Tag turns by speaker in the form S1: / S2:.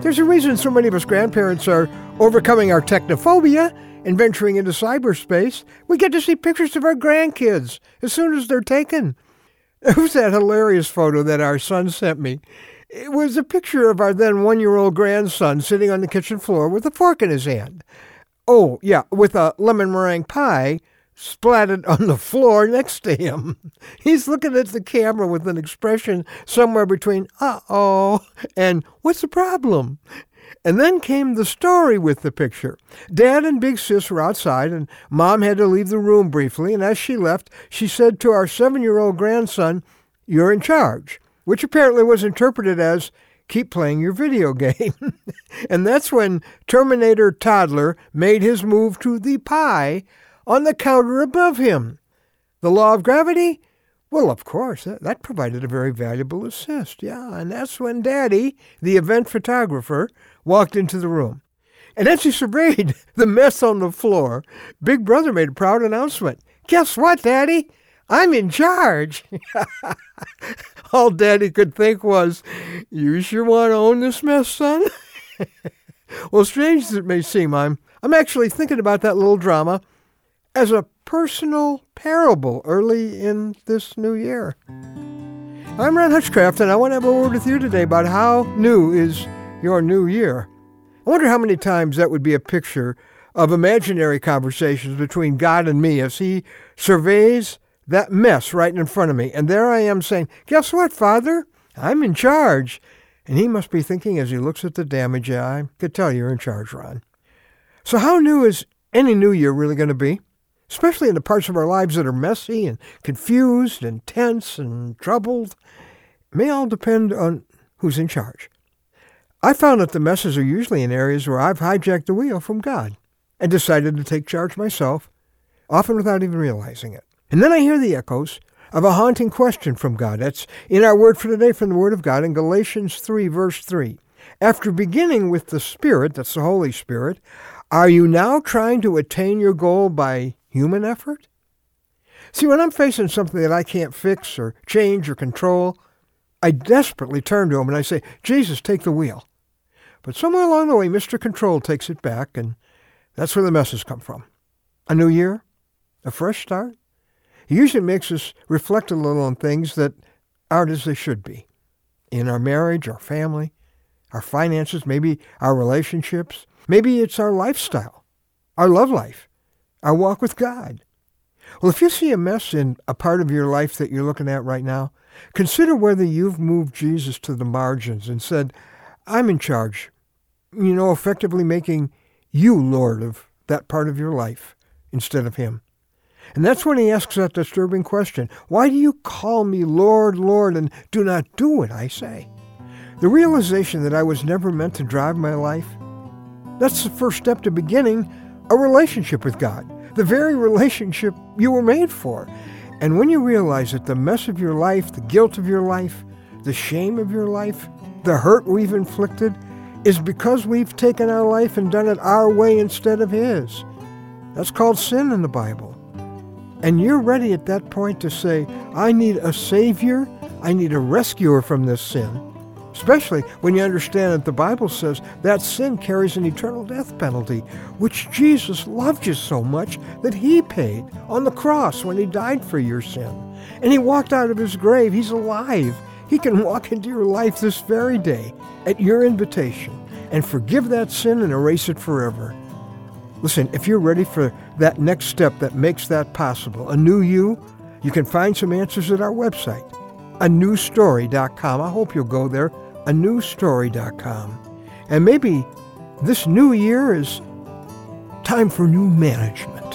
S1: There's a reason so many of us grandparents are overcoming our technophobia and venturing into cyberspace. We get to see pictures of our grandkids as soon as they're taken. It was that hilarious photo that our son sent me. It was a picture of our then one year old grandson sitting on the kitchen floor with a fork in his hand. Oh, yeah, with a lemon meringue pie splattered on the floor next to him. He's looking at the camera with an expression somewhere between, uh oh, and what's the problem? And then came the story with the picture. Dad and Big Sis were outside, and Mom had to leave the room briefly. And as she left, she said to our seven year old grandson, You're in charge, which apparently was interpreted as, keep playing your video game. and that's when Terminator Toddler made his move to the pie on the counter above him. The law of gravity? Well, of course, that, that provided a very valuable assist. Yeah, and that's when Daddy, the event photographer, walked into the room. And as he surveyed the mess on the floor, Big Brother made a proud announcement. Guess what, Daddy? I'm in charge. All Daddy could think was, You sure want to own this mess, son? well, strange as it may seem, I'm, I'm actually thinking about that little drama as a personal parable early in this new year. I'm Ron Hutchcraft, and I want to have a word with you today about how new is your new year. I wonder how many times that would be a picture of imaginary conversations between God and me as He surveys that mess right in front of me. And there I am saying, Guess what, Father? I'm in charge. And he must be thinking as he looks at the damage, I could tell you're in charge, Ron. So, how new is any new year really going to be? Especially in the parts of our lives that are messy and confused and tense and troubled. May all depend on who's in charge. I found that the messes are usually in areas where I've hijacked the wheel from God and decided to take charge myself, often without even realizing it. And then I hear the echoes of a haunting question from God. That's in our word for today from the Word of God in Galatians 3, verse 3. After beginning with the Spirit, that's the Holy Spirit, are you now trying to attain your goal by human effort? See, when I'm facing something that I can't fix or change or control, I desperately turn to Him and I say, Jesus, take the wheel. But somewhere along the way, Mr. Control takes it back, and that's where the messes come from. A new year, a fresh start, he usually makes us reflect a little on things that aren't as they should be in our marriage, our family, our finances, maybe our relationships. Maybe it's our lifestyle, our love life, our walk with God. Well, if you see a mess in a part of your life that you're looking at right now, consider whether you've moved Jesus to the margins and said, I'm in charge. You know, effectively making you Lord of that part of your life instead of Him. And that's when he asks that disturbing question Why do you call me Lord, Lord, and do not do what I say? The realization that I was never meant to drive my life, that's the first step to beginning a relationship with God, the very relationship you were made for. And when you realize that the mess of your life, the guilt of your life, the shame of your life, the hurt we've inflicted, is because we've taken our life and done it our way instead of His. That's called sin in the Bible. And you're ready at that point to say, I need a Savior, I need a rescuer from this sin. Especially when you understand that the Bible says that sin carries an eternal death penalty, which Jesus loved you so much that he paid on the cross when he died for your sin. And he walked out of his grave. He's alive. He can walk into your life this very day at your invitation and forgive that sin and erase it forever. Listen, if you're ready for that next step that makes that possible, a new you, you can find some answers at our website, anewstory.com. I hope you'll go there, anewstory.com. And maybe this new year is time for new management.